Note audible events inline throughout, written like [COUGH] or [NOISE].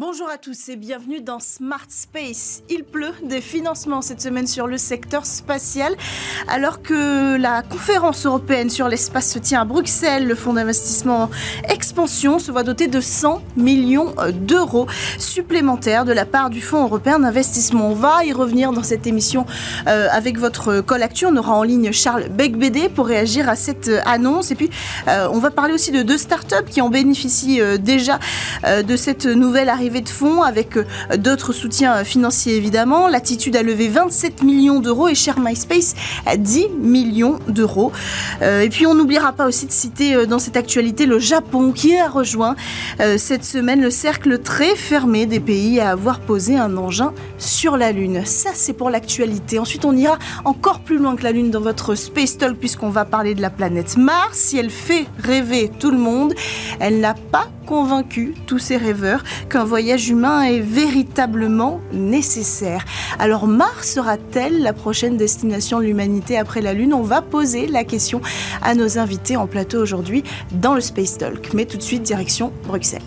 Bonjour à tous et bienvenue dans Smart Space. Il pleut des financements cette semaine sur le secteur spatial. Alors que la conférence européenne sur l'espace se tient à Bruxelles, le fonds d'investissement Expansion se voit doté de 100 millions d'euros supplémentaires de la part du Fonds européen d'investissement. On va y revenir dans cette émission euh, avec votre call actu. On aura en ligne Charles Becbédé pour réagir à cette annonce. Et puis, euh, on va parler aussi de deux startups qui en bénéficient euh, déjà de cette nouvelle arrivée de fonds avec euh, d'autres soutiens financiers évidemment. L'attitude a levé 27 millions d'euros et Share MySpace à 10 millions d'euros. Euh, et puis on n'oubliera pas aussi de citer euh, dans cette actualité le Japon qui a rejoint cette semaine le cercle très fermé des pays à avoir posé un engin sur la Lune. Ça c'est pour l'actualité. Ensuite on ira encore plus loin que la Lune dans votre Space Talk puisqu'on va parler de la planète Mars. Si elle fait rêver tout le monde, elle n'a pas convaincu tous ces rêveurs qu'un voyage humain est véritablement nécessaire. Alors Mars sera-t-elle la prochaine destination de l'humanité après la Lune? On va poser la question à nos invités en plateau aujourd'hui dans le Space Talk. Mais tout de suite, direction Bruxelles.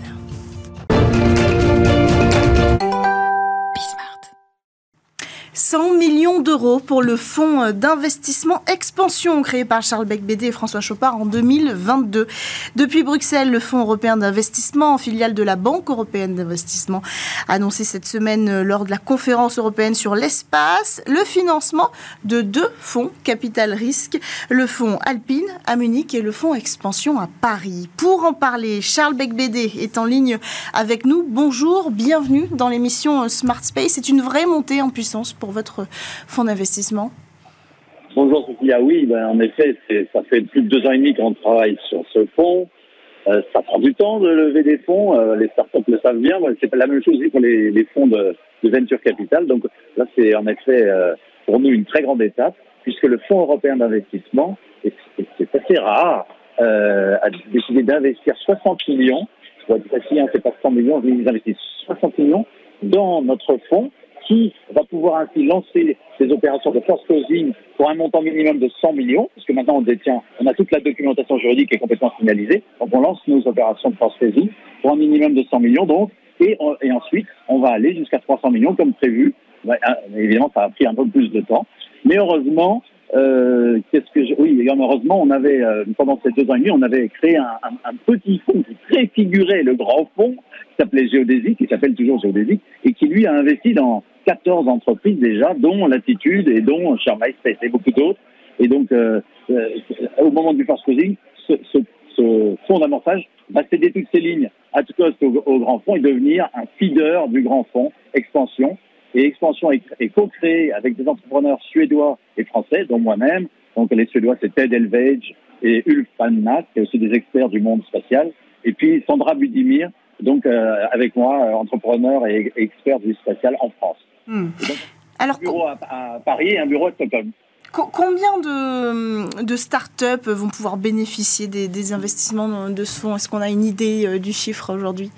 100 millions d'euros pour le fonds d'investissement expansion créé par Charles Becbédé et François Chopard en 2022. Depuis Bruxelles, le Fonds européen d'investissement, en filiale de la Banque européenne d'investissement, annoncé cette semaine lors de la conférence européenne sur l'espace le financement de deux fonds capital risque, le fonds Alpine à Munich et le fonds expansion à Paris. Pour en parler, Charles Becbédé est en ligne avec nous. Bonjour, bienvenue dans l'émission Smart Space. C'est une vraie montée en puissance pour votre fonds d'investissement Bonjour Sophia, oui, ben, en effet, ça fait plus de deux ans et demi qu'on travaille sur ce fonds. Euh, ça prend du temps de lever des fonds, euh, les startups le savent bien, c'est pas la même chose pour les, fonds de, venture capital. Donc là, c'est en effet euh, pour nous une très grande étape, puisque le Fonds européen d'investissement, c'est assez rare, a décidé d'investir 60 millions, pour être précis, hein, c'est pas 100 millions, ils investissent 60 millions dans notre fonds qui va pouvoir ainsi lancer ces opérations de force closing pour un montant minimum de 100 millions, puisque maintenant on détient, on a toute la documentation juridique et complètement finalisée, donc on lance nos opérations de force closing pour un minimum de 100 millions, donc, et, ensuite on va aller jusqu'à 300 millions comme prévu. Hein, évidemment, ça a pris un peu plus de temps, mais heureusement, euh, qu'est-ce que je... oui, heureusement, on avait euh, pendant ces deux ans et demi, on avait créé un, un petit fonds qui préfigurait le grand fonds qui s'appelait Géodésique, qui s'appelle toujours Géodésique, et qui lui a investi dans 14 entreprises déjà, dont Latitude et dont Shermais et beaucoup d'autres. Et donc, euh, euh, au moment du first closing, ce, ce, ce fonds d'amorçage va céder toutes ses lignes à tout cost au, grand fonds et devenir un feeder du grand fonds Expansion. Et Expansion est, co-créé avec des entrepreneurs suédois et français, dont moi-même. Donc les Suédois, c'est Ted Elvage et Ulf Pannack, qui est aussi des experts du monde spatial. Et puis Sandra Budimir, donc euh, avec moi, euh, entrepreneur et expert du spatial en France. Hmm. Alors, un bureau à, Paris et un bureau à Stockholm. Combien de, de start-up vont pouvoir bénéficier des, des, investissements de ce fonds? Est-ce qu'on a une idée euh, du chiffre aujourd'hui?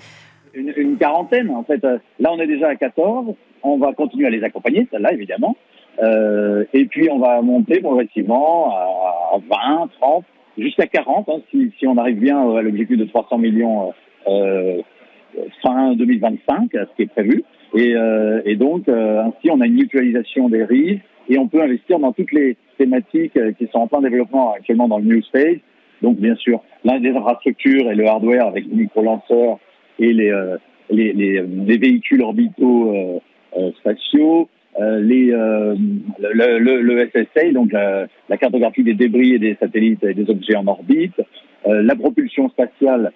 Une, une, quarantaine, en fait. Là, on est déjà à 14. On va continuer à les accompagner, celle-là, évidemment. Euh, et puis, on va monter progressivement à 20, 30, jusqu'à 40, hein, si, si, on arrive bien à l'objectif de 300 millions euh, fin 2025, ce qui est prévu. Et, euh, donc, euh, ainsi, on a une mutualisation des risques et on peut investir dans toutes les thématiques euh, qui sont en plein développement actuellement dans le New Space. Donc, bien sûr, infrastructures et le hardware avec les micro-lanceurs et les, les, les, les, véhicules orbitaux spatiaux, les, le, SSA, donc la, cartographie des débris et des satellites et des objets en orbite, la propulsion spatiale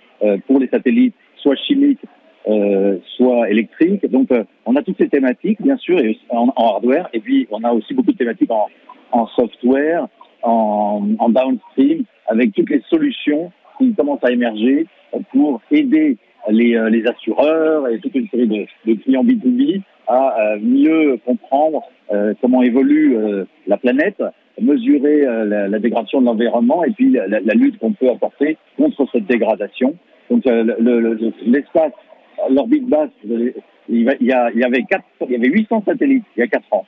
pour les satellites, soit chimique, euh, soit électrique. Donc, euh, on a toutes ces thématiques, bien sûr, en, hardware, et puis on a aussi beaucoup de thématiques en, software, en, downstream, avec toutes les solutions qui commencent à émerger pour aider les, euh, assureurs et toute une série de, clients B2B à mieux comprendre comment évolue la planète, mesurer la, dégradation de l'environnement et puis la lutte qu'on peut apporter contre cette dégradation. Donc l'espace l'orbite basse, il y, a, il, y avait quatre, il y avait 800 satellites il y a 4 ans.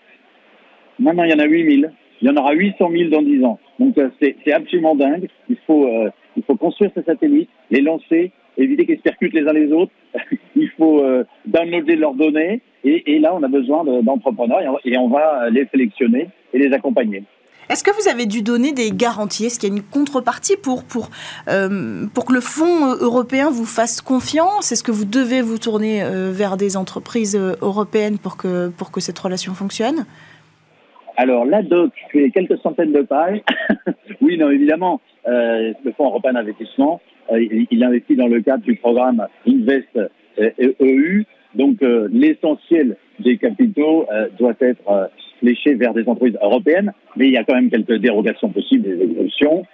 Maintenant, il y en a 8000. Il y en aura 800 000 dans 10 ans. Donc, euh, c'est absolument dingue. Il faut, euh, il faut construire ces satellites, les lancer éviter qu'ils se percutent les uns les autres. [LAUGHS] il faut euh, downloader leurs données. Et, là, on a besoin d'entrepreneurs et, on va les sélectionner et les accompagner. Est-ce que vous avez dû donner des garanties? Est-ce qu'il y a une contrepartie pour, pour, euh, pour que le fonds européen vous fasse confiance? Est-ce que vous devez vous tourner euh, vers des entreprises euh, européennes pour que, pour que cette relation fonctionne? Alors, la doc fait quelques centaines de pages. [LAUGHS] oui, non, évidemment, le Fonds européen d'investissement, il, investit dans le cadre du programme Invest EU. E Donc, euh, l'essentiel des capitaux doit être fléché vers des entreprises européennes, mais il y a quand même quelques dérogations possibles, des exceptions.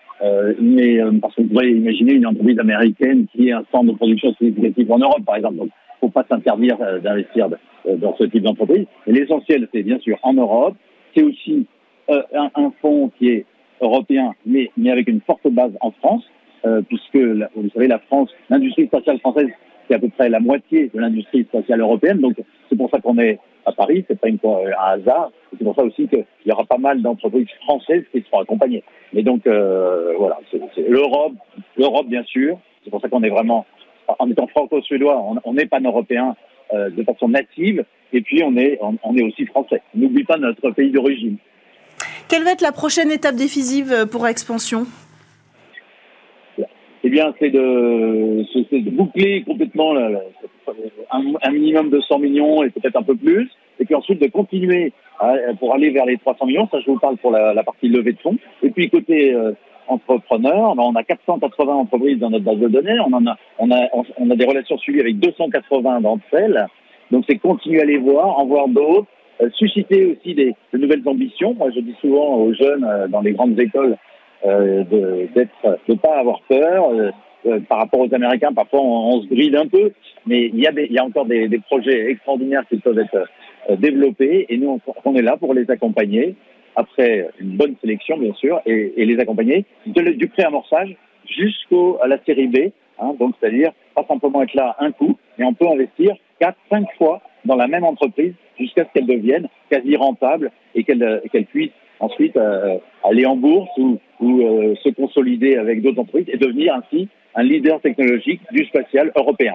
mais parce que vous pouvez imaginer une entreprise américaine qui est un centre de production significatif en Europe, par exemple. Donc, faut pas s'interdire d'investir dans ce type d'entreprise. l'essentiel, c'est bien sûr en Europe c'est aussi euh, un, un, fonds qui est européen, mais, mais avec une forte base en France, euh, puisque, vous savez, la France, l'industrie spatiale française, c'est à peu près la moitié de l'industrie spatiale européenne. Donc, c'est pour ça qu'on est à Paris. C'est pas une, un hasard. C'est pour ça aussi qu'il y aura pas mal d'entreprises françaises qui seront accompagnées. Mais donc, euh, voilà, c'est l'Europe, l'Europe bien sûr. C'est pour ça qu'on est vraiment, en étant franco-suédois, on n'est pas européen euh, de façon native, et puis on est, on, est aussi français. N'oublie pas notre pays d'origine. Quelle va être la prochaine étape décisive pour Expansion? Eh bien, c'est de, de, boucler complètement un, minimum de 100 millions et peut-être un peu plus, et puis ensuite de continuer pour aller vers les 300 millions. Ça, je vous parle pour la, partie levée de fonds. Et puis côté euh, entrepreneurs. On a 480 entreprises dans notre base de données. On, en a, on, a, on a des relations suivies avec 280 d'entre elles. Donc, c'est continuer à les voir, en voir d'autres, euh, susciter aussi des, de nouvelles ambitions. Moi, je dis souvent aux jeunes euh, dans les grandes écoles euh, de d'être, de pas avoir peur. Euh, par rapport aux Américains, parfois on, se bride un peu, mais il y a, y a encore des, des projets extraordinaires qui peuvent être développés et nous, on, on est là pour les accompagner après une bonne sélection, bien sûr, et, et les accompagner du pré-amorçage jusqu'à la série B. Hein, donc, c'est-à-dire pas simplement être là un coup, mais on peut investir quatre, cinq fois dans la même entreprise jusqu'à ce qu'elle devienne quasi rentable et qu'elle qu'elle puisse ensuite euh, aller en bourse ou, euh, se consolider avec d'autres entreprises et devenir ainsi un leader technologique du spatial européen.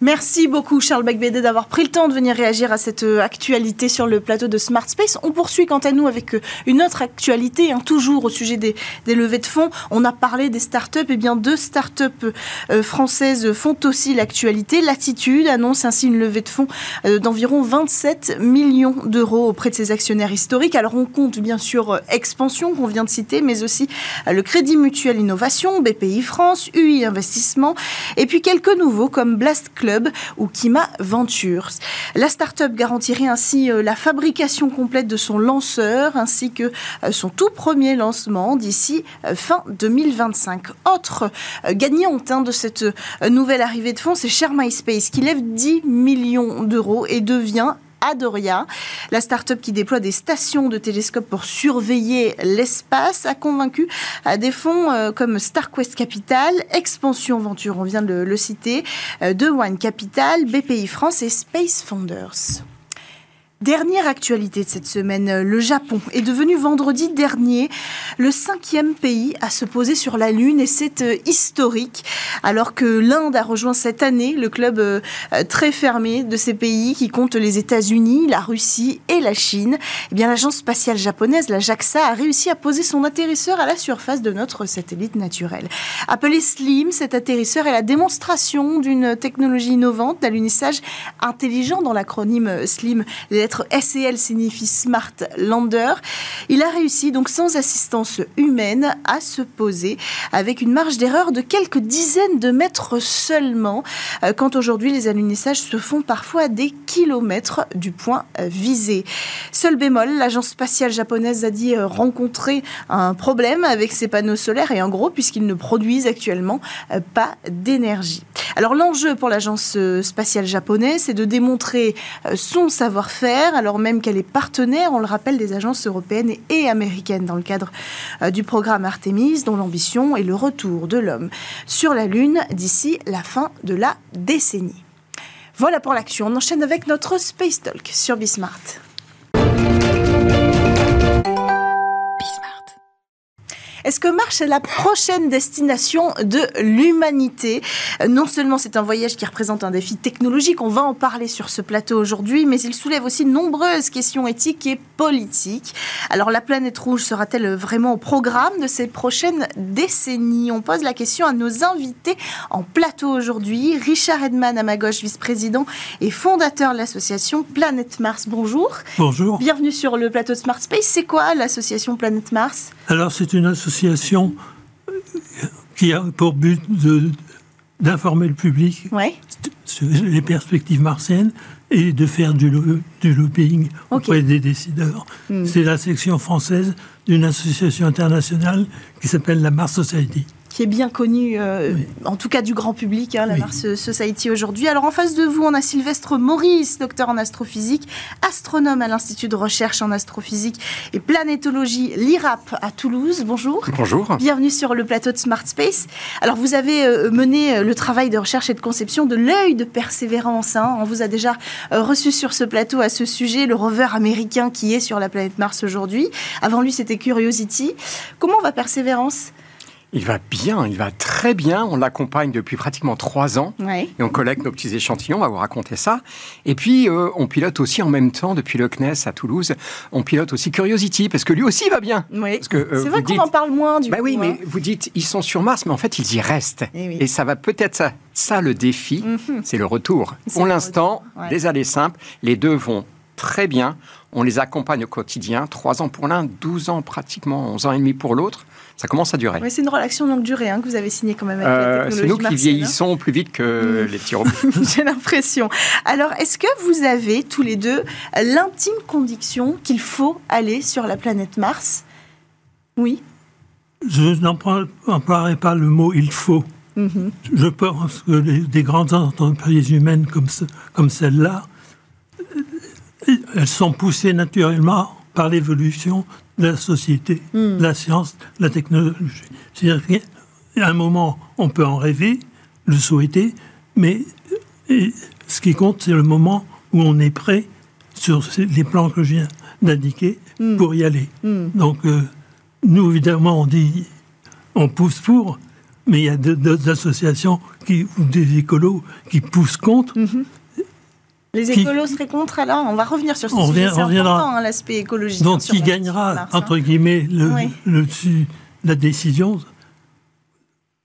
Merci beaucoup Charles Becbédé d'avoir pris le temps de venir réagir à cette euh, actualité sur le plateau de Smart Space. On poursuit quant à nous avec euh, une autre actualité, hein, toujours au sujet des, levées de fonds. On a parlé des startups, et bien deux startups euh, françaises font aussi l'actualité. Latitude annonce ainsi une levée de fonds d'environ 27 millions d'euros auprès de ses actionnaires historiques. Alors on compte bien sûr Expansion qu'on vient de citer, mais aussi le Crédit Mutuel Innovation, BPI France, UI Investissement, et puis quelques nouveaux comme Blast Club ou Kima Ventures. La start-up garantirait ainsi euh, la fabrication complète de son lanceur ainsi que euh, son tout premier lancement d'ici euh, fin 2025. Autre gagnante hein, de cette nouvelle arrivée de fonds, c'est Share My Space qui lève 10 millions d'euros et devient Adoria. La start-up qui déploie des stations de télescopes pour surveiller l'espace a convaincu des fonds euh, comme StarQuest Capital, Expansion Venture, on vient de le, citer, euh, De Capital, BPI France et Space Founders. Dernière actualité de cette semaine, le Japon est devenu vendredi dernier le cinquième pays à se poser sur la Lune et c'est euh, historique alors que l'Inde a rejoint cette année le club euh, très fermé de ces pays qui comptent les États-Unis, la Russie et la Chine. Eh bien, l'agence spatiale japonaise, la JAXA, a réussi à poser son atterrisseur à la surface de notre satellite naturel. Appelé Slim, cet atterrisseur est la démonstration d'une technologie innovante d'alunissage intelligent dans l'acronyme Slim lettre signifie Smart Lander. Il a réussi donc sans assistance humaine à se poser avec une marge d'erreur de quelques dizaines de mètres seulement, euh, quand aujourd'hui les alunissages se font parfois à des kilomètres du point euh, visé. Seul bémol, l'agence spatiale japonaise a dit euh, rencontrer un problème avec ses panneaux solaires et en gros puisqu'ils ne produisent actuellement pas d'énergie. Alors l'enjeu pour l'agence spatiale japonaise, c'est de démontrer son savoir-faire alors même qu'elle est partenaire, on le rappelle, des agences européennes et américaines dans le cadre euh, du programme Artemis, dont l'ambition est le retour de l'homme sur la Lune d'ici la fin de la décennie. Voilà pour l'action. On enchaîne avec notre Space Talk sur Bismart. Est-ce que Mars est la prochaine destination de l'humanité? Non seulement c'est un voyage qui représente un défi technologique, on va en parler sur ce plateau aujourd'hui, mais il soulève aussi de nombreuses questions éthiques et politiques. Alors la planète rouge sera-t-elle vraiment au programme de ces prochaines décennies? On pose la question à nos invités en plateau aujourd'hui. Richard Edman à ma gauche, vice-président et fondateur de l'association Planète Mars. Bonjour. Bonjour. Bienvenue sur le plateau de Smart Space. C'est quoi l'association Planète Mars? Alors c'est une association qui a pour but d'informer le public sur les perspectives martiennes et de faire du, du lobbying auprès des décideurs. Hmm. C'est la section française d'une association internationale qui s'appelle la Mars Society qui est bien connu, euh, en tout cas du grand public, hein, la Mars Society aujourd'hui. Alors en face de vous, on a Sylvestre Maurice, docteur en astrophysique, astronome à l'Institut de recherche en astrophysique et planétologie, l'IRAP à Toulouse. Bonjour. Bonjour. Bienvenue sur le plateau de Smart Space. Alors vous avez euh, mené euh, le travail de recherche et de conception de l'œil de persévérance. Hein. On vous a déjà reçu sur ce plateau à ce sujet, le rover américain qui est sur la planète Mars aujourd'hui. Avant lui, c'était Curiosity. Comment va Persévérance il va bien, il va très bien. On l'accompagne depuis pratiquement trois ans. Et on collecte nos petits échantillons, on va vous raconter ça. Et puis, euh, on pilote aussi en même temps, depuis le CNES à Toulouse, on pilote aussi Curiosity, parce que lui aussi va bien. Oui. Euh, c'est vrai qu'on en parle moins du bah coup. Oui, mais vous dites, ils sont sur Mars, mais en fait, ils y restent. Eh Et, ça va peut-être ça. Ça, le défi, mhm. c'est le retour. Pour l'instant, des allées simples, les deux vont très bien. On les accompagne au quotidien, trois ans pour l'un, 12 ans pratiquement, 11 ans et demi pour l'autre ça commence à durer. c'est une relation longue durée hein, que vous avez signée quand même avec la euh, technologie C'est nous qui hein. vieillissons plus vite que mm. les petits [LAUGHS] J'ai l'impression. Alors, est-ce que vous avez tous les deux l'intime conviction qu'il faut aller sur la planète Mars? Oui Je n'emploierai pas le mot il faut. Mm-hmm. Je pense que des grandes entreprises humaines comme, comme celle-là, elles sont poussées naturellement par l'évolution la société, hmm. la science, la technologie. C'est-à-dire qu'à un moment, on peut en rêver, le souhaiter, mais ce qui compte, c'est le moment où on est prêt sur les plans que je viens d'indiquer hmm. pour y aller. Hmm. Donc, euh, nous, évidemment, on dit, on pousse pour, mais il y a d'autres associations qui, ou des écolos qui poussent contre. Mm-hmm. Les écolos seraient contre alors On va revenir sur ce sujet, c'est important hein, l'aspect écologique. Donc qui gagnera, hein. entre guillemets, le, la décision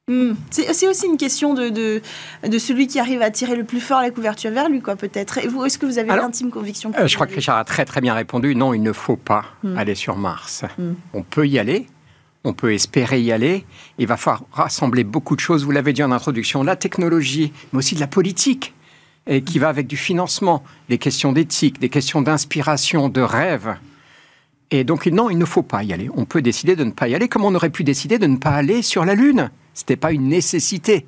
hmm. C'est aussi une question de, de, celui qui arrive à tirer le plus fort la couverture vers lui, quoi, peut-être. Et vous, est-ce que vous avez l'intime conviction euh, Je crois que Richard a très très bien répondu. Non, il ne faut pas hmm. aller sur Mars. Hmm. On peut y aller, on peut espérer y aller. Il va falloir rassembler beaucoup de choses. Vous l'avez dit en introduction, la technologie, mais aussi de la politique et qui va avec du financement, des questions d'éthique, des questions d'inspiration, de rêve. Et donc, non, il ne faut pas y aller. On peut décider de ne pas y aller, comme on aurait pu décider de ne pas aller sur la Lune. Ce n'était pas une nécessité.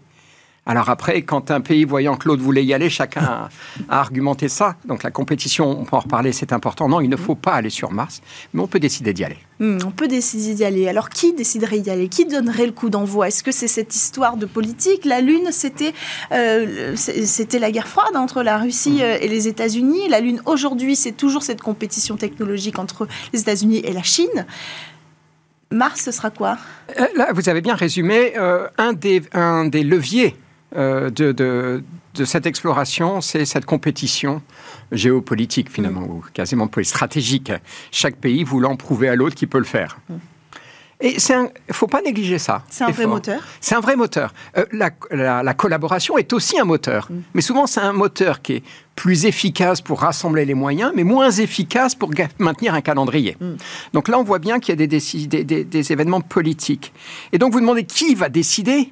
Alors après, quand un pays voyant que l'autre voulait y aller, chacun a, argumenté ça. Donc la compétition, on peut en reparler, c'est important. Non, il ne faut pas aller sur Mars, mais on peut décider d'y aller. Hmm, on peut décider d'y aller. Alors qui déciderait d'y aller? Qui donnerait le coup d'envoi? Est-ce que c'est cette histoire de politique? La Lune, c'était euh, c'était la guerre froide entre la Russie euh, et les États-Unis. La Lune, aujourd'hui, c'est toujours cette compétition technologique entre les États-Unis et la Chine. Mars, ce sera quoi? Euh, Là, vous avez bien résumé un, des, un des leviers euh, de, de, cette exploration, c'est cette compétition géopolitique finalement, mm. ou quasiment stratégique. Chaque pays voulant prouver à l'autre qu'il peut le faire. Mm. Et il ne faut pas négliger ça. C'est un vrai moteur? C'est un vrai moteur. Euh, la, collaboration est aussi un moteur. Mm. Mais souvent, c'est un moteur qui est plus efficace pour rassembler les moyens, mais moins efficace pour maintenir un calendrier. Donc là, on voit bien qu'il y a des, des, des événements politiques. Et donc, vous demandez qui va décider?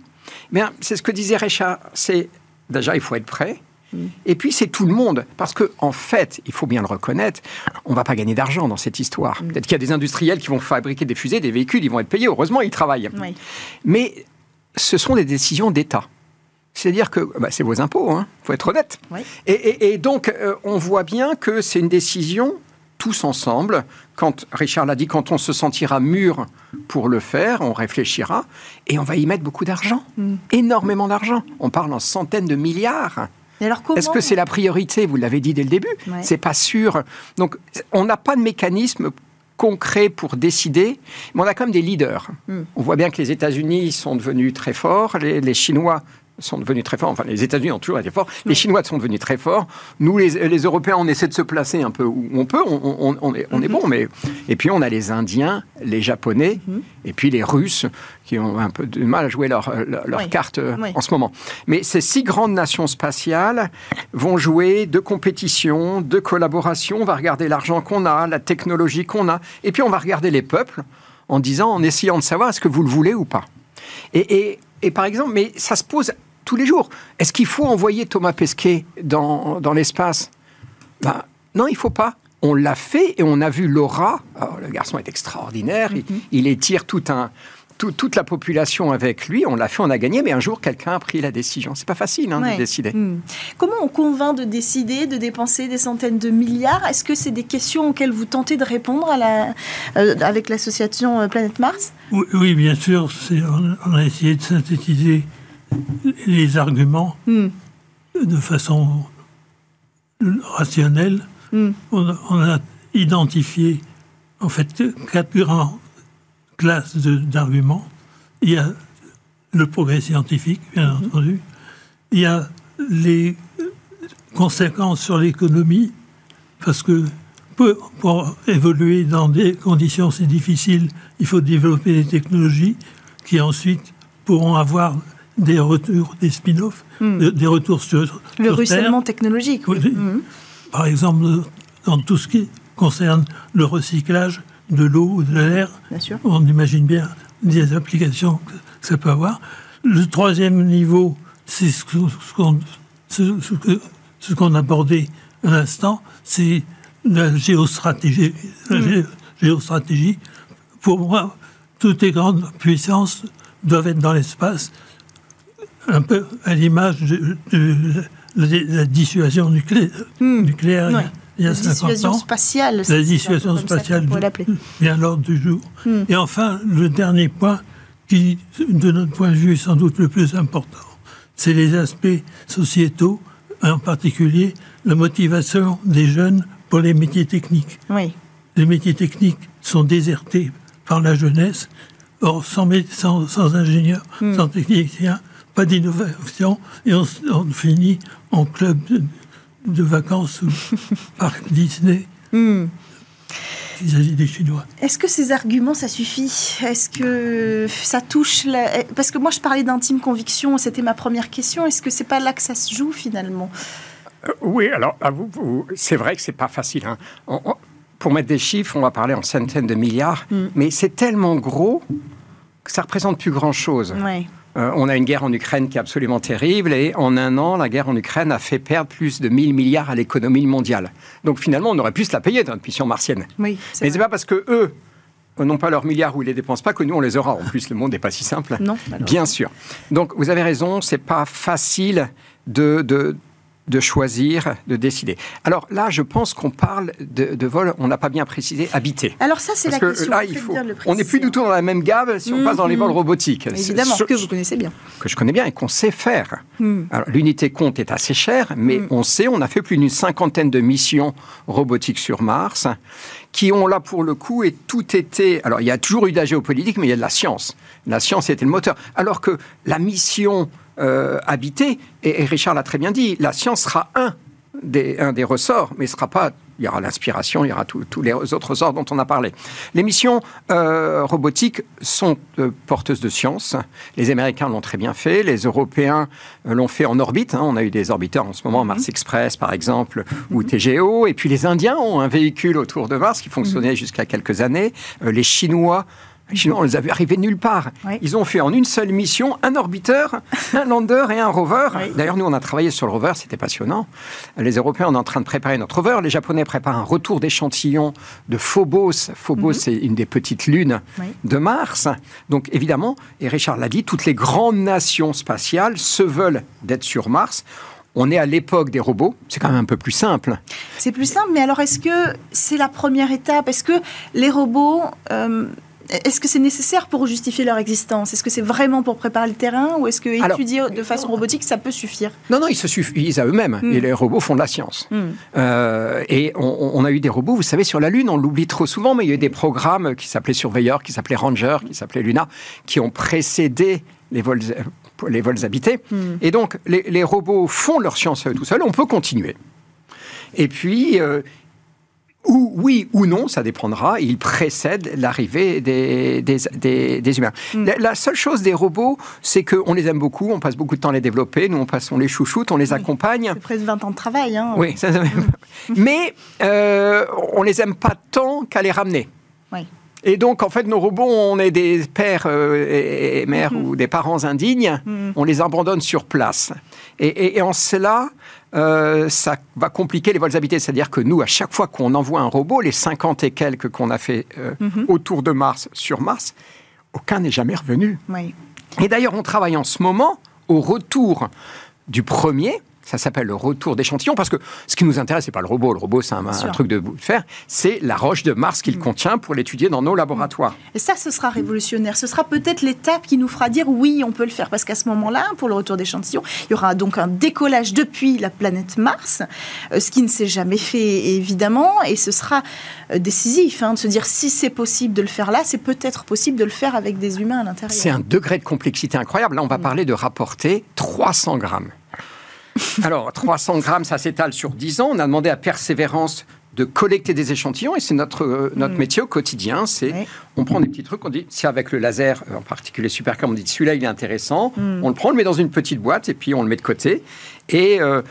C'est ce que disait Richard. C'est déjà, il faut être prêt. Mm. Et puis c'est tout le monde, parce que en fait, il faut bien le reconnaître, on va pas gagner d'argent dans cette histoire. Mm. Peut-être qu'il y a des industriels qui vont fabriquer des fusées, des véhicules, ils vont être payés. Heureusement, ils travaillent. Mais ce sont des décisions d'État. C'est-à-dire que bah, c'est vos impôts, il hein, faut être honnête. Et, donc, euh, on voit bien que c'est une décision tous ensemble. Quand Richard l'a dit, quand on se sentira mûr pour le faire, on réfléchira et on va y mettre beaucoup d'argent, mm. énormément d'argent. On parle en centaines de milliards. Est-ce que c'est la priorité? Vous l'avez dit dès le début. C'est pas sûr. Donc, on n'a pas de mécanisme concret pour décider, mais on a quand même des leaders. Hmm. On voit bien que les États-Unis sont devenus très forts, les Chinois sont devenus très forts. Enfin, les États-Unis ont toujours été forts. Les Chinois sont devenus très forts. Nous, les, Européens, on essaie de se placer un peu où on peut. On, est, on est, mhm. bon, mais et puis on a les Indiens, les Japonais, mhm. et puis les Russes qui ont un peu de mal à jouer leur, leur, carte euh, en ce moment. Mais ces six grandes nations spatiales vont jouer de compétition, de collaboration. On va regarder l'argent qu'on a, la technologie qu'on a, et puis on va regarder les peuples en disant, en essayant de savoir est-ce que vous le voulez ou pas. Et, et et par exemple, mais ça se pose tous les jours. Est-ce qu'il faut envoyer Thomas Pesquet dans, dans l'espace? Ben, Non, il faut pas. On l'a fait et on a vu Laura. le garçon est extraordinaire. il, il, étire tout un, toute la population avec lui, on l'a fait, on a gagné, mais un jour quelqu'un a pris la décision. C'est pas facile hein, de décider. Hmm. Comment on convainc de décider, de dépenser des centaines de milliards? Est-ce que c'est des questions auxquelles vous tentez de répondre à la, euh, avec l'association euh, Planète Mars? Oui, bien sûr. On a essayé de synthétiser les arguments hmm. de façon rationnelle. Hmm. On, on, a identifié en fait quatre grands classe d'arguments. Il y a le progrès scientifique, bien mhm. entendu. Il y a les conséquences sur l'économie, parce que pour, évoluer dans des conditions si difficiles, il faut développer des technologies qui ensuite pourront avoir des retours, des spin-offs, hmm. des retours sur le ruissellement technologique. Oui. Hmm. Par exemple, dans tout ce qui concerne le recyclage, de l'eau ou de l'air. On imagine bien les applications que ça peut avoir. Le troisième niveau, c'est ce qu'on ce, qu'on abordait à l'instant, c'est la géostratégie. La hmm. géostratégie. Pour moi, toutes les grandes puissances doivent être dans l'espace, un peu à l'image de, la dissuasion nucléaire. Hmm. nucléaire il y a la dissuasion spatiale. La dissuasion spatiale vient l'ordre du jour. Hmm. Et enfin, le dernier point, qui, de notre point de vue, est sans doute le plus important, c'est les aspects sociétaux, en particulier la motivation des jeunes pour les métiers techniques. Oui. Les métiers techniques sont désertés par la jeunesse. Or, sans, sans, sans ingénieurs, hmm. sans techniciens, pas d'innovation, et on, on, finit en club de vacances au [LAUGHS] parc Disney hmm. vis-à-vis des Chinois. Est-ce que ces arguments, ça suffit? Est-ce que ça touche Parce que moi, je parlais d'intime conviction, c'était ma première question. Est-ce que c'est pas là que ça se joue finalement? Euh, Oui, alors vous, c'est vrai que c'est pas facile. Hein. pour mettre des chiffres, on va parler en centaines de milliards, hmm. mais c'est tellement gros que ça représente plus grand-chose. Ouais. Euh, on a une guerre en Ukraine qui est absolument terrible et en un an, la guerre en Ukraine a fait perdre plus de 1000 milliards à l'économie mondiale. Donc finalement, on aurait pu se la payer notre mission martienne. Oui, Mais c'est pas parce que eux n'ont pas leurs milliards ou ils les dépensent pas que nous on les aura. En plus, le monde n'est pas si simple. Non, bien sûr. Donc vous avez raison, c'est pas facile de, de de choisir, de décider. Alors là, je pense qu'on parle de, vol, on n'a pas bien précisé, habité. Alors ça, c'est la que question. Là, il faut, on n'est plus du tout dans la même gamme si on passe dans les vols mhm. robotiques. Évidemment, que vous connaissez bien. Que je connais bien et qu'on sait faire. Hmm. L'unité compte est assez chère, mais hmm. on sait, on a fait plus d'une cinquantaine de missions robotiques sur Mars qui ont là pour le coup et tout été. Alors il y a toujours eu de la géopolitique, mais il y a de la science. La science était le moteur. Alors que la mission euh, habité. Et, Richard l'a très bien dit, la science sera un des, un des ressorts, mais ce sera pas. Il y aura l'inspiration, il y aura tous les autres ressorts dont on a parlé. Les missions euh, robotiques sont euh, porteuses de science. Les Américains l'ont très bien fait, les Européens l'ont fait en orbite. Hein. On a eu des orbiteurs en ce moment, mhm. Mars Express par exemple, ou mhm. TGO. Et puis les Indiens ont un véhicule autour de Mars qui fonctionnait mhm. jusqu'à quelques années. les Chinois Chinois, on les avait arrivés nulle part. Ils ont fait en une seule mission un orbiteur, [LAUGHS] un lander et un rover. D'ailleurs, nous, on a travaillé sur le rover, c'était passionnant. Les Européens, on est en train de préparer notre rover. Les Japonais préparent un retour d'échantillons de Phobos. Phobos, mhm. c'est une des petites lunes de Mars. Donc, évidemment, et Richard l'a dit, toutes les grandes nations spatiales se veulent d'être sur Mars. On est à l'époque des robots, c'est quand même un peu plus simple. C'est plus simple, mais alors est-ce que c'est la première étape? Est-ce que les robots... Euh, Est-ce que c'est nécessaire pour justifier leur existence? Est-ce que c'est vraiment pour préparer le terrain ou est-ce que étudier de façon robotique, ça peut suffire? Non, non, ils se suffisent à eux-mêmes. Hmm. Et les robots font de la science. Hmm. Euh, et on, a eu des robots, vous savez, sur la Lune, on l'oublie trop souvent, mais il y a eu des programmes qui s'appelaient Surveilleur, qui s'appelaient Ranger, qui s'appelaient Luna, qui ont précédé les vols, les vols habités. Hmm. Et donc, les, robots font leur science tout seuls. On peut continuer. Et puis, euh, ou oui ou non, ça dépendra, il précède l'arrivée des, des, humains. Mm. La, seule chose des robots, c'est qu'on les aime beaucoup, on passe beaucoup de temps à les développer, nous on, passe, on les chouchoute, on les accompagne. C'est presque 20 ans de travail. Hein. Oui, ça, mm. [LAUGHS] mais euh, on les aime pas tant qu'à les ramener. Oui. Et donc, en fait, nos robots, on est des pères euh, et, mères ou des parents indignes, mm. on les abandonne sur place. Et, et en cela, euh, ça va compliquer les vols habités. C'est-à-dire que nous, à chaque fois qu'on envoie un robot, les 50 et quelques qu'on a fait euh, mhm. autour de Mars, sur Mars, aucun n'est jamais revenu. Et d'ailleurs, on travaille en ce moment au retour du premier, ça s'appelle le retour d'échantillon parce que ce qui nous intéresse, c'est pas le robot. Le robot, c'est un, truc de fer. C'est la roche de Mars qu'il mm. contient pour l'étudier dans nos laboratoires. Et ça, ce sera révolutionnaire. Ce sera peut-être l'étape qui nous fera dire oui, on peut le faire. Parce qu'à ce moment-là, pour le retour d'échantillon, il y aura donc un décollage depuis la planète Mars, euh, ce qui ne s'est jamais fait évidemment. Et ce sera euh, décisif hein, de se dire si c'est possible de le faire là, c'est peut-être possible de le faire avec des humains à l'intérieur. C'est un degré de complexité incroyable. Là, on va mm. parler de rapporter 300 grammes. [LAUGHS] Alors, 300 grammes, ça s'étale sur 10 ans. On a demandé à Persévérance de collecter des échantillons et c'est notre, euh, notre mm. métier au quotidien. C'est on prend des petits trucs, on dit si avec le laser, euh, en particulier Supercam, on dit celui-là il est intéressant, mm. on le prend, on le met dans une petite boîte et puis on le met de côté. Et euh,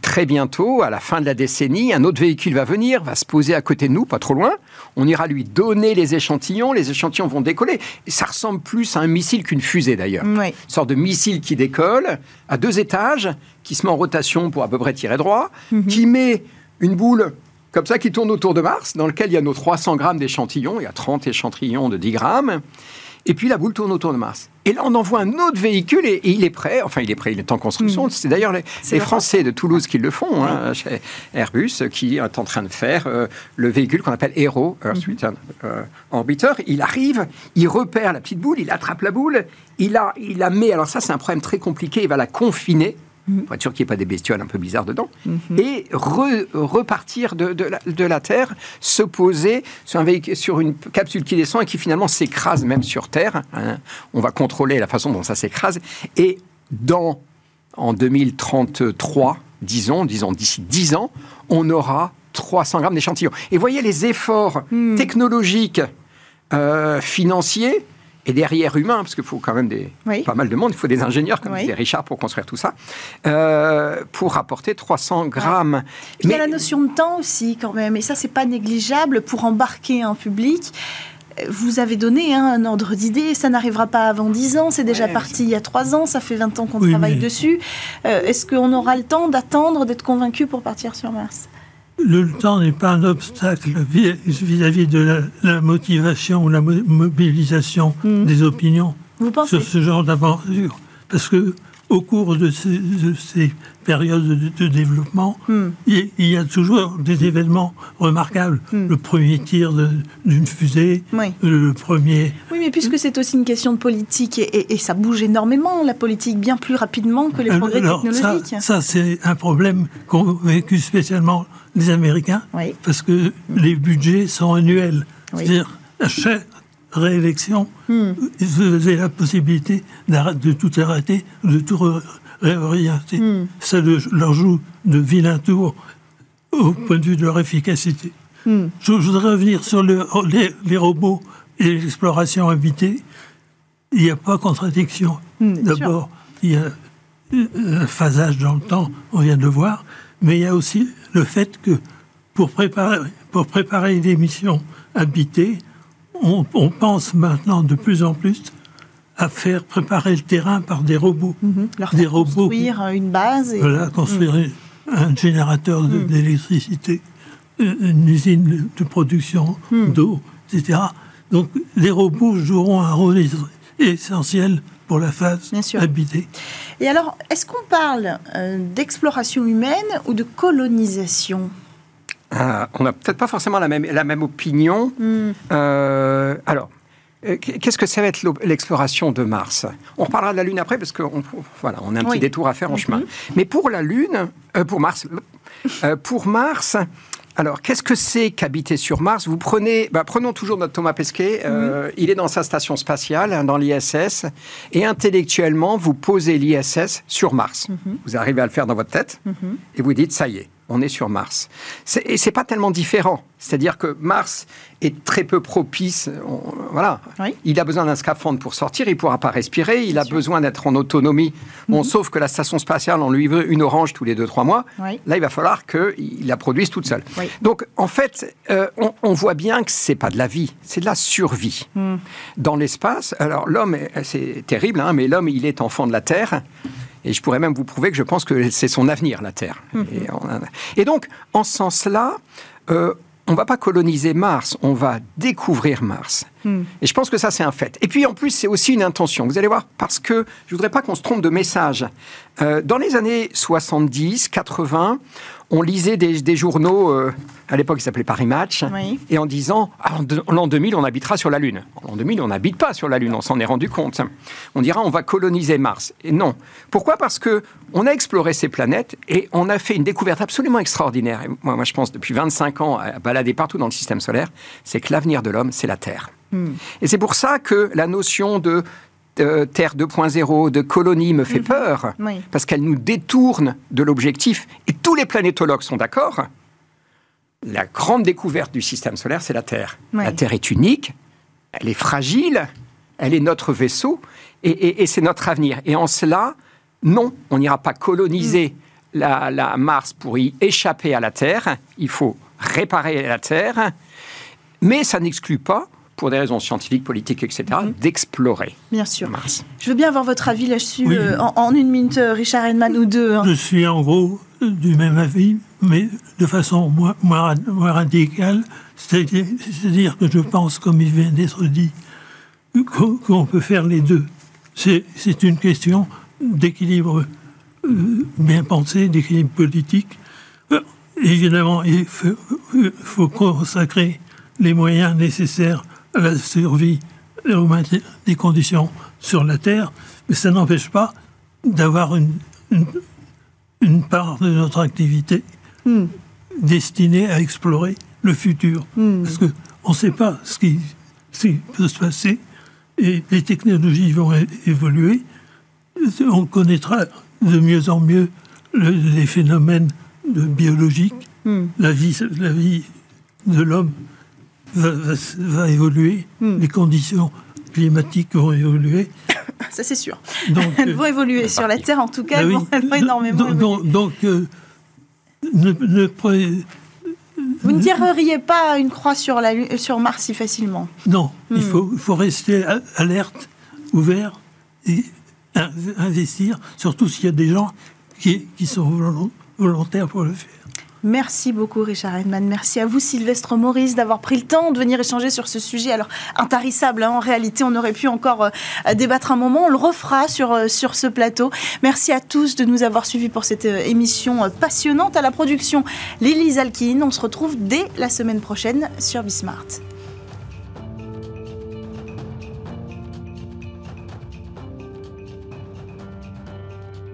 très bientôt, à la fin de la décennie, un autre véhicule va venir, va se poser à côté de nous, pas trop loin. On ira lui donner les échantillons, les échantillons vont décoller. Et ça ressemble plus à un missile qu'une fusée d'ailleurs. Une sorte de missile qui décolle à deux étages, qui se met en rotation pour à peu près tirer droit, mm-hmm. qui met une boule comme ça, qui tourne autour de Mars, dans lequel il y a nos 300 grammes d'échantillons, il y a 30 échantillons de 10 grammes, et puis la boule tourne autour de Mars. Et là, on envoie un autre véhicule et, il est prêt, enfin il est prêt, il est en construction. Mm. C'est d'ailleurs les, Français de Toulouse qui le font, hein, chez Airbus, qui est en train de faire euh, le véhicule qu'on appelle Aero, Earth mm-hmm. Return euh, Orbiter. Il arrive, il repère la petite boule, il attrape la boule, il la, il la met, alors ça c'est un problème très compliqué, il va la confiner Mhm. pour être sûr qu'il n'y ait pas des bestioles un peu bizarres dedans, mhm. et repartir de, de, la, Terre, se poser sur, un véhicule, sur une capsule qui descend et qui finalement s'écrase même sur Terre. Hein. On va contrôler la façon dont ça s'écrase. Et dans, en 2033, disons, disons d'ici 10 ans, on aura 300 grammes d'échantillons. Et voyez les efforts hmm. technologiques, euh, financiers, et derrière humain, parce qu'il faut quand même des, pas mal de monde, il faut des ingénieurs, comme disait Richard, pour construire tout ça, euh, pour apporter 300 grammes. Il y a la notion de temps aussi, quand même, et ça, c'est pas négligeable pour embarquer un public. Vous avez donné hein, un ordre d'idée, ça n'arrivera pas avant 10 ans, c'est déjà parti il y a 3 ans, ça fait 20 ans qu'on travaille dessus. Euh, est-ce qu'on aura le temps d'attendre, d'être convaincu pour partir sur Mars? Le temps n'est pas un obstacle vis-à-vis de la, motivation ou la mobilisation hmm. des opinions sur ce genre d'aventure. Parce que au cours de ces, périodes de, développement, hmm. il, y a toujours des événements remarquables. Hmm. Le premier tir d'une fusée, le premier... Oui, mais puisque c'est aussi une question de politique et, ça bouge énormément, la politique, bien plus rapidement que les progrès technologiques. Ça, ça c'est un problème qu'ont vécu spécialement les Américains, parce que les budgets sont annuels. C'est-à-dire, à chaque réélection, hmm. ils avaient la possibilité de tout arrêter, de tout réorienter. Hmm. Ça leur joue de vilain tour au point de vue de leur efficacité. Hmm. Je, voudrais revenir sur les, robots et l'exploration habitée. Il n'y a pas contradiction. D'abord, il y a un phasage dans le temps, on vient de le voir, mais il y a aussi le fait que pour préparer, pour préparer une émission habitée, on, pense maintenant de plus en plus à faire préparer le terrain par des robots. Mhm. des robots construire une base. Et... Voilà, construire mhm. un générateur mhm. d'électricité, une usine de production d'eau, etc. Donc les robots joueront un rôle essentiel pour la phase habitée. Et alors, est-ce qu'on parle euh, d'exploration humaine ou de colonisation? Ah, On n'a peut-être pas forcément la même, la même opinion. Hmm. Euh, alors, euh, qu'est-ce que ça va être l'exploration de Mars? On reparlera de la Lune après parce qu'on voilà, on a un petit détour à faire en chemin. Mm-hmm. Mais pour la Lune, pour Mars, pour Mars, alors, qu'est-ce que c'est qu'habiter sur Mars? Vous prenez, bah, prenons toujours notre Thomas Pesquet. Euh, il est dans sa station spatiale, hein, dans l'ISS, et intellectuellement, vous posez l'ISS sur Mars. Mhm. Vous arrivez à le faire dans votre tête, mhm. et vous dites, ça y est, on est sur Mars. Et c'est pas tellement différent. C'est-à-dire que Mars est très peu propice. voilà. Il a besoin d'un scaphandre pour sortir, il pourra pas respirer, il a besoin d'être en autonomie. Bon, mhm. sauf que la station spatiale, on lui veut une orange tous les 2-3 mois. Là, il va falloir qu'il la produise toute seule. Donc, en fait, euh, on, voit bien que c'est pas de la vie, c'est de la survie. Hmm. Dans l'espace, alors l'homme, c'est terrible, hein, mais l'homme, il est enfant de la Terre. Et je pourrais même vous prouver que je pense que c'est son avenir, la Terre. Mhm. Et, donc, en ce sens-là, euh, on va pas coloniser Mars, on va découvrir Mars. Hmm. Et je pense que ça, c'est un fait. Et puis, en plus, c'est aussi une intention. Vous allez voir, parce que je voudrais pas qu'on se trompe de message. Euh, dans les années 70, 80, on lisait des, journaux, euh, à l'époque ils s'appelaient Paris Match, et en disant ah, en, l'an 2000 on habitera sur la Lune. En l'an 2000 on n'habite pas sur la Lune, on s'en est rendu compte. On dira on va coloniser Mars. Et non. Pourquoi? Parce que on a exploré ces planètes et on a fait une découverte absolument extraordinaire. moi, moi je pense depuis 25 ans à balader partout dans le système solaire, c'est que l'avenir de l'homme c'est la Terre. Hmm. Et c'est pour ça que la notion de Terre 2.0, de colonie me fait mhm. peur, parce qu'elle nous détourne de l'objectif. Et tous les planétologues sont d'accord. La grande découverte du système solaire, c'est la Terre. La Terre est unique, elle est fragile, elle est notre vaisseau, et, c'est notre avenir. Et en cela, non, on n'ira pas coloniser mm. la Mars pour y échapper à la Terre. Il faut réparer la Terre, mais ça n'exclut pas pour des raisons scientifiques, politiques, etc., mhm. d'explorer Bien sûr. Je veux bien avoir votre avis là-dessus euh, en, une minute, euh, Richard Edman, ou deux. Hein. Je suis en gros du même avis, mais de façon moins, moins, radicale. C'est-à-dire que je pense, comme il vient d'être dit, qu'on peut faire les deux. C'est une question d'équilibre euh, bien pensé, d'équilibre politique. évidemment, il faut consacrer les moyens nécessaires la survie au maintien des conditions sur la Terre, mais ça n'empêche pas d'avoir une, une, part de notre activité hmm. destinée à explorer le futur. Hmm. Parce qu'on ne sait pas ce qui, peut se passer et les technologies vont évoluer. On connaîtra de mieux en mieux les phénomènes de biologiques, hmm. la, vie, la vie de l'homme va, évoluer, hmm. les conditions climatiques vont évoluer. [COUGHS] Ça, c'est sûr. elles vont évoluer sur la Terre, en tout cas, bah elles, vont, énormément donc, Donc, euh, ne, Vous ne tireriez pas une croix sur, la, sur Mars si facilement Non, il, hmm. faut, rester alerte, ouvert et investir, surtout s'il y a des gens qui, qui sont volontaires pour le faire. Merci beaucoup Richard Edman. Merci à vous Sylvestre Maurice d'avoir pris le temps de venir échanger sur ce sujet. Alors intarissable, hein. en réalité on aurait pu encore euh, débattre un moment. On le refera sur, euh, sur ce plateau. Merci à tous de nous avoir suivis pour cette euh, émission passionnante. À la production, Lily Zalkin. On se retrouve dès la semaine prochaine sur Bismart.